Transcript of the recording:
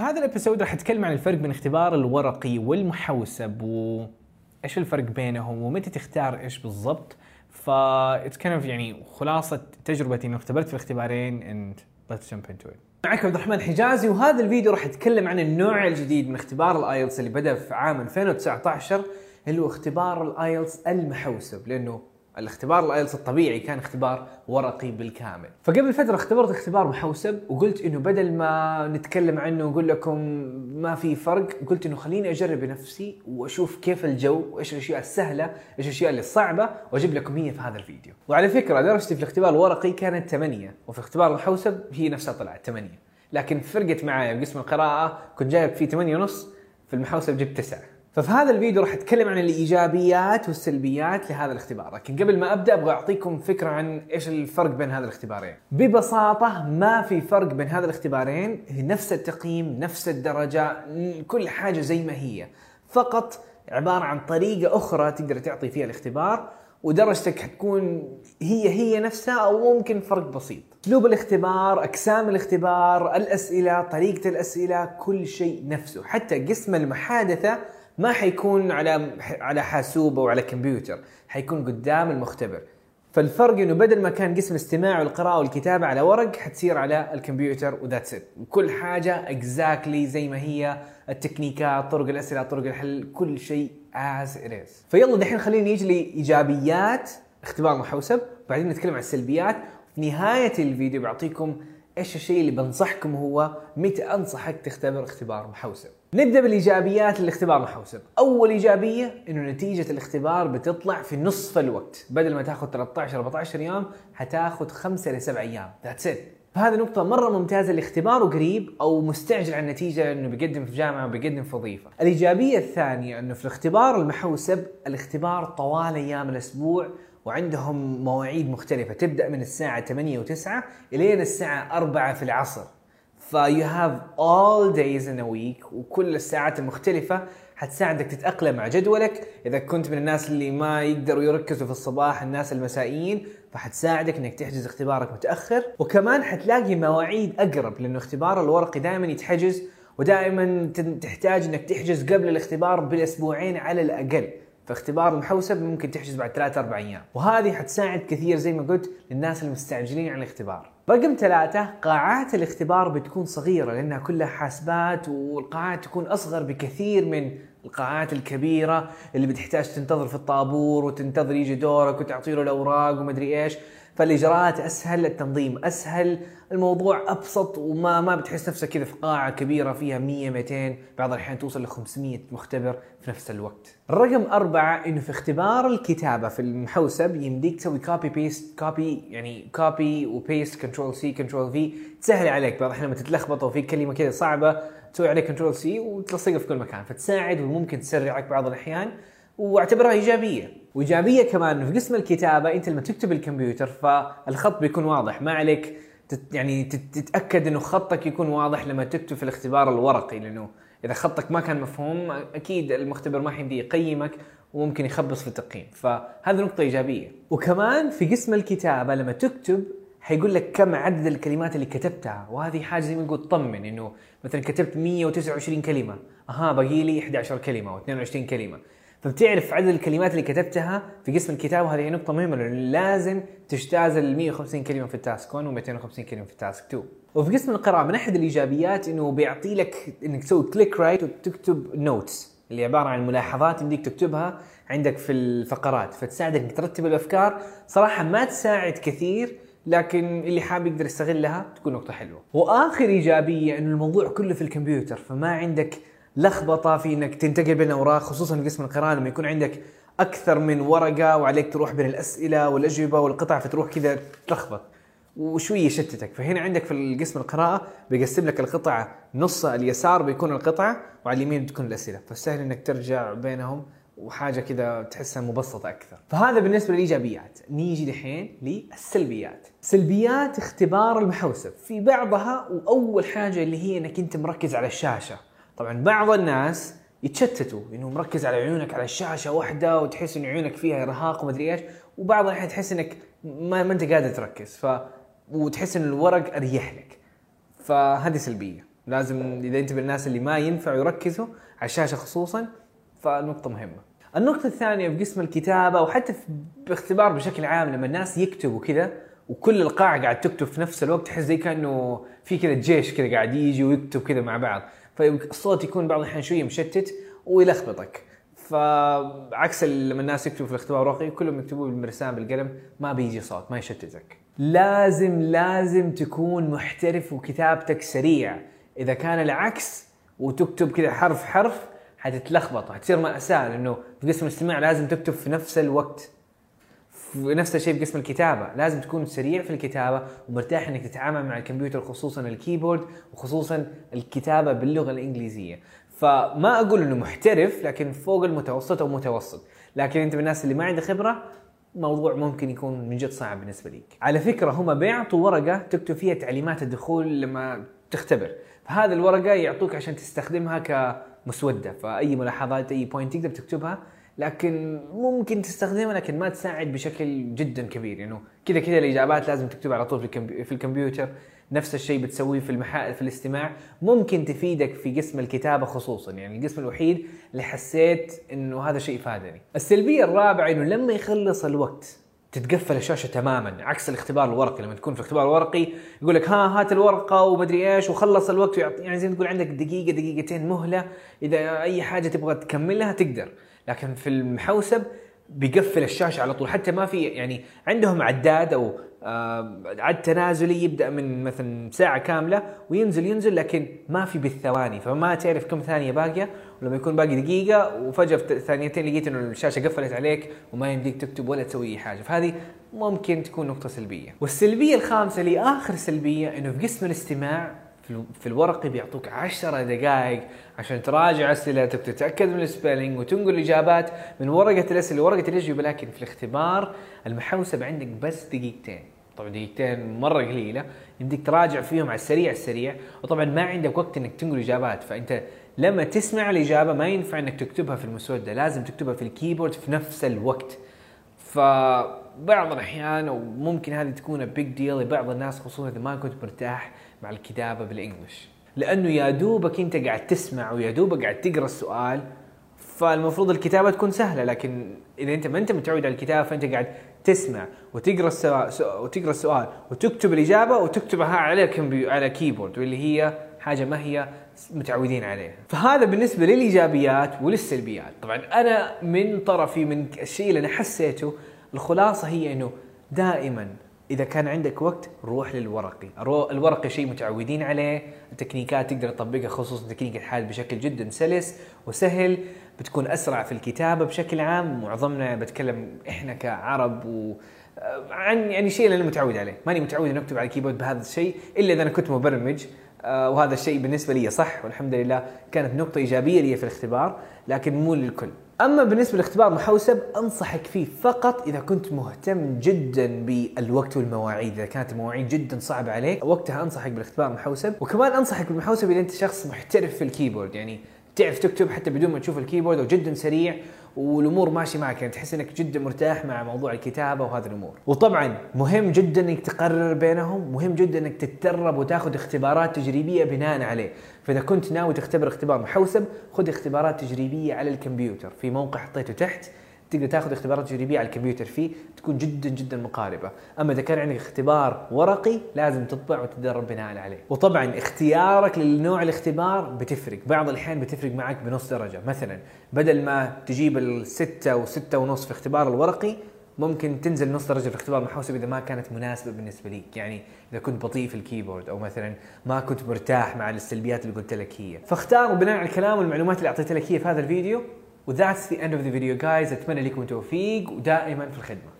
هذا ال episode راح اتكلم عن الفرق بين اختبار الورقي والمحوسب وإيش الفرق بينهم ومتى تختار إيش بالضبط. ف that's كان يعني خلاصة تجربتي إنه اختبرت في الاختبارين and let's jump into it. معكم عبد الرحمن حجازي وهذا الفيديو راح اتكلم عن النوع الجديد من اختبار ال IELTS اللي بدأ في عام 2019 اللي هو اختبار ال IELTS المحوسب لأنه الاختبار ال IELTS الطبيعي كان اختبار ورقي بالكامل. فقبل فترة اختبرت اختبار محوسب وقلت إنه بدل ما نتكلم عنه واقول لكم ما في فرق قلت إنه خليني أجرب بنفسي وأشوف كيف الجو وايش الأشياء السهلة إيش الأشياء اللي صعبة وأجيب لكم هي في هذا الفيديو. وعلى فكرة درجتي في الاختبار الورقي كانت 8 وفي اختبار المحوسب هي نفسها طلعت 8 لكن فرقت معايا بقسم القراءة كنت جايب فيه 8 ونص في المحوسب جبت 9 ففي هذا الفيديو راح أتكلم عن الإيجابيات والسلبيات لهذا الاختبار، لكن قبل ما أبدأ أبغى أعطيكم فكرة عن إيش الفرق بين هذا الاختبارين. ببساطة ما في فرق بين هذا الاختبارين، نفس التقييم، نفس الدرجة، كل حاجة زي ما هي، فقط عبارة عن طريقة أخرى تقدر تعطي فيها الاختبار ودرجتك حتكون هي هي نفسها أو ممكن فرق بسيط. أسلوب الاختبار، أقسام الاختبار، الأسئلة، طريقة الأسئلة، كل شيء نفسه، حتى قسم المحادثة ما حيكون على على حاسوب أو على كمبيوتر حيكون قدام المختبر. فالفرق إنه بدل ما كان قسم الاستماع والقراءة والكتابة على ورق حتصير على الكمبيوتر وذاتس ات كل حاجة exactly زي ما هي التكنيكات طرق الأسئلة طرق الحل كل شيء as it فيلا دحين خلينا نيجي لإيجابيات اختبار محوسب بعدين نتكلم عن السلبيات. في نهاية الفيديو بعطيكم إيش الشيء اللي بنصحكم هو متى أنصحك تختبر اختبار محوسب. نبدأ بالإيجابيات للاختبار المحوسب أول إيجابية إنه نتيجة الاختبار بتطلع في نصف الوقت. بدل ما تاخذ 13 14 يوم حتاخذ 5 ل 7 أيام. that's it فهذه نقطة مرة ممتازة الاختبار قريب أو مستعجل على النتيجة إنه بيقدم في جامعة وبيقدم في وظيفة. الإيجابية الثانية إنه في الاختبار المحوسب الاختبار طوال أيام الأسبوع وعندهم مواعيد مختلفة. تبدأ من الساعة 8 و9 إلين الساعة 4 في العصر. فيو هاف days in a week وكل الساعات المختلفة حتساعدك تتأقلم مع جدولك. إذا كنت من الناس اللي ما يقدروا يركزوا في الصباح الناس المسائيين فحتساعدك إنك تحجز اختبارك متأخر. وكمان حتلاقي مواعيد أقرب لأنه اختبار الورقي دائما يتحجز ودائما تحتاج إنك تحجز قبل الاختبار بالأسبوعين على الأقل. فاختبار المحوسب ممكن تحجز بعد ثلاثة أربع أيام. وهذه حتساعد كثير زي ما قلت للناس المستعجلين على الاختبار. رقم ثلاثة قاعات الاختبار بتكون صغيرة لأنها كلها حاسبات والقاعات تكون أصغر بكثير من القاعات الكبيرة اللي بتحتاج تنتظر في الطابور وتنتظر يجي دورك وتعطي له الأوراق ومدري إيش. فالإجراءات أسهل التنظيم أسهل الموضوع أبسط وما ما بتحس نفسك كذا في قاعة كبيرة فيها 100 200 بعض الأحيان توصل ل 500 مختبر في نفس الوقت. الرقم أربعة إنه في اختبار الكتابة في المحوسب يمديك تسوي copy paste copy يعني copy و paste control C control V تسهل عليك. بعض الأحيان لما تتلخبط وفي كلمة كذا صعبة تسوي عليه control C وتلصقها في كل مكان فتساعد وممكن تسرعك بعض الأحيان. واعتبرها إيجابية. وإيجابية كمان في قسم الكتابة أنت لما تكتب الكمبيوتر فالخط بيكون واضح. ما عليك تت يعني تتأكد إنه خطك يكون واضح لما تكتب في الاختبار الورقي لأنه إذا خطك ما كان مفهوم أكيد المختبر ما حيمدي يقيمك وممكن يخبص في التقييم. فهذه نقطة إيجابية. وكمان في قسم الكتابة لما تكتب حيقول لك كم عدد الكلمات اللي كتبتها. وهذه حاجة زي ما نقول تطمن إنه مثلا كتبت 129 كلمة. أها باقي لي 11 كلمة أو 22 كلمة. فبتعرف عدد الكلمات اللي كتبتها في قسم الكتابه هذه نقطة مهمة لأنه لازم تجتاز ال 150 كلمة في ال task 1 و 250 كلمة في ال task 2 وفي قسم القراءة من أحد الإيجابيات إنه بيعطي لك إنك تسوي click right وتكتب notes اللي عبارة عن ملاحظات يمديك تكتبها عندك في الفقرات فتساعدك إنك ترتب الأفكار. صراحة ما تساعد كثير لكن اللي حاب يقدر يستغلها تكون نقطة حلوة. وآخر إيجابية إنه الموضوع كله في الكمبيوتر فما عندك لخبطة في إنك تنتقل بين الأوراق خصوصا في قسم القراءة لما يكون عندك أكثر من ورقة وعليك تروح بين الأسئلة والأجوبة والقطع فتروح كذا تلخبط. وشويه يشتتك. فهنا عندك في القسم القراءة بيقسم لك القطعه نص اليسار بيكون القطعه وعلى اليمين بتكون الأسئلة. فسهل إنك ترجع بينهم وحاجة كذا تحسها مبسطة أكثر. فهذا بالنسبة للإيجابيات. نيجي دحين للسلبيات. سلبيات اختبار المحوسب في بعضها وأول حاجة اللي هي إنك أنت مركز على الشاشة. طبعا بعض الناس يتشتتوا إنه مركز على عيونك على الشاشة واحدة وتحس ان عيونك فيها إرهاق ومدري إيش وبعض الأحيان تحس إنك ما, ما أنت قادر تركز ف وتحس إن الورق أريح لك. فهذه سلبية. لازم إذا أنت من الناس اللي ما ينفع يركزوا على الشاشة خصوصا فالنقطه مهمة. النقطة الثانية في قسم الكتابة وحتى في باختبار بشكل عام لما الناس يكتبوا كذا وكل القاعة قاعد تكتب في نفس الوقت تحس زي كأنه في كذا جيش كذا قاعد يجي ويكتب كذا مع بعض. فالصوت يكون بعض الأحيان شوية مشتت ويلخبطك فعكس لما الناس يكتبوا في الاختبار الورقي كلهم يكتبوا بالمرسام بالقلم ما بيجي صوت ما يشتتك. لازم لازم تكون محترف وكتابتك سريع. إذا كان العكس وتكتب كذا حرف حرف حتتلخبط حتصير مأساة لأنه في قسم الاستماع لازم تكتب في نفس الوقت. نفس الشيء في قسم الكتابة. لازم تكون سريع في الكتابة ومرتاح إنك تتعامل مع الكمبيوتر خصوصا ال keyboard وخصوصا الكتابة باللغة الإنجليزية. فما أقول إنه محترف لكن فوق المتوسط أو متوسط. لكن أنت من الناس اللي ما عنده خبرة موضوع ممكن يكون من جد صعب بالنسبة لك على فكرة هم بيعطوا ورقة تكتب فيها تعليمات الدخول لما تختبر. فهذه الورقة يعطوك عشان تستخدمها كمسودة. فأي ملاحظات أي point تقدر تكتبها لكن ممكن تستخدمها لكن ما تساعد بشكل جدا كبير يعني كذا كذا الإجابات لازم تكتبها على طول في الكمبيوتر. نفس الشيء بتسويه في المحا في الاستماع. ممكن تفيدك في قسم الكتابة خصوصا يعني القسم الوحيد اللي حسيت إنه هذا شيء فادني. السلبية الرابعة إنه لما يخلص الوقت تتقفل الشاشة تماما عكس الاختبار الورقي لما تكون في الاختبار الورقي يقول لك ها هات الورقة ومدري إيش وخلص الوقت يعني زي ما تقول عندك دقيقة دقيقتين مهلة إذا أي حاجة تبغى تكملها تقدر. لكن في المحوسب بيقفل الشاشة على طول حتى ما في يعني عندهم عداد أو آه، عد تنازلي يبدأ من مثلا ساعة كاملة وينزل ينزل لكن ما في بالثواني. فما تعرف كم ثانية باقية ولما يكون باقي دقيقة وفجأة في ثانيتين لقيت إنه الشاشة قفلت عليك وما يمديك تكتب ولا تسوي أي حاجة. فهذه ممكن تكون نقطة سلبية. والسلبية الخامسة اللي آخر سلبية إنه في قسم الاستماع في الورقي بيعطوك 10 دقائق عشان تراجع اسئلتك وتتاكد من ال spelling وتنقل الإجابات من ورقة الأسئلة لورقة الأجوبة. لكن في الاختبار المحوسب عندك بس دقيقتين. طبعا دقيقتين مرة قليلة. يمديك تراجع فيهم على السريع السريع. وطبعا ما عندك وقت إنك تنقل اجابات فأنت لما تسمع الإجابة ما ينفع إنك تكتبها في المسودة لازم تكتبها في ال keyboard في نفس الوقت. فبعض الأحيان وممكن هذه تكون big deal لبعض الناس خصوصا إذا ما كنت مرتاح مع الكتابة بالإنجلش. لأنه يا دوبك أنت قاعد تسمع ويا دوبك قاعد تقرأ السؤال فالمفروض الكتابة تكون سهلة. لكن إذا أنت ما أنت متعود على الكتابة فأنت قاعد تسمع وتقرأ السؤال وتقرا السؤال وتكتب الإجابة وتكتبها على كمبيو على كيبورد واللي هي حاجة ما هي متعودين عليها. فهذا بالنسبة للإيجابيات وللسلبيات. طبعا أنا من طرفي من الشيء اللي أنا حسيته الخلاصة هي إنه دائما إذا كان عندك وقت روح للورقي. الورقي شيء متعودين عليه التكنيكات تقدر تطبقها خصوصا تكنيك الحل بشكل جدا سلس وسهل بتكون أسرع في الكتابة بشكل عام. معظمنا بتكلم إحنا كعرب و عن يعني شيء اللي أنا متعود عليه. ماني متعود ان أكتب على ال keyboard بهذا الشيء إلا إذا أنا كنت مبرمج. وهذا الشيء بالنسبة لي صح والحمد لله كانت نقطة إيجابية لي في الاختبار لكن مو للكل. أما بالنسبة لاختبار محوسب أنصحك فيه فقط إذا كنت مهتم جدا بالوقت والمواعيد. إذا كانت المواعيد جدا صعبة عليك وقتها أنصحك بالاختبار محوسب. وكمان أنصحك بالمحوسب إذا أنت شخص محترف في الكيبورد يعني تعرف تكتب حتى بدون ما تشوف الكيبورد وجدا سريع والأمور ماشي معك يعني تحس إنك جدا مرتاح مع موضوع الكتابة وهذه الأمور. وطبعا مهم جدا إنك تقرر بينهم مهم جدا إنك تتدرب وتاخذ اختبارات تجريبية بناء عليه. فإذا كنت ناوي تختبر اختبار محوسب خذ اختبارات تجريبية على الكمبيوتر. في موقع حطيته تحت تقدر تاخذ اختبارات تجريبيه على الكمبيوتر فيه تكون جدا جدا مقاربة، أما إذا كان عندك اختبار ورقي لازم تطبع وتتدرب بناء عليه، وطبعا اختيارك للنوع الاختبار بتفرق، بعض الأحيان بتفرق معك بنص درجة، مثلا بدل ما تجيب الستة وستة ونص في اختبار الورقي ممكن تنزل نص درجة في اختبار المحوسب إذا ما كانت مناسبة بالنسبة لك يعني إذا كنت بطيء في ال keyboard أو مثلا ما كنت مرتاح مع السلبيات اللي قلت لك هي. فاختار بناء على الكلام والمعلومات اللي أعطيت لك هي في هذا الفيديو. وذاتس ذا اند اوف ذا فيديو جايز اتمنى لكم التوفيق ودائما في الخدمه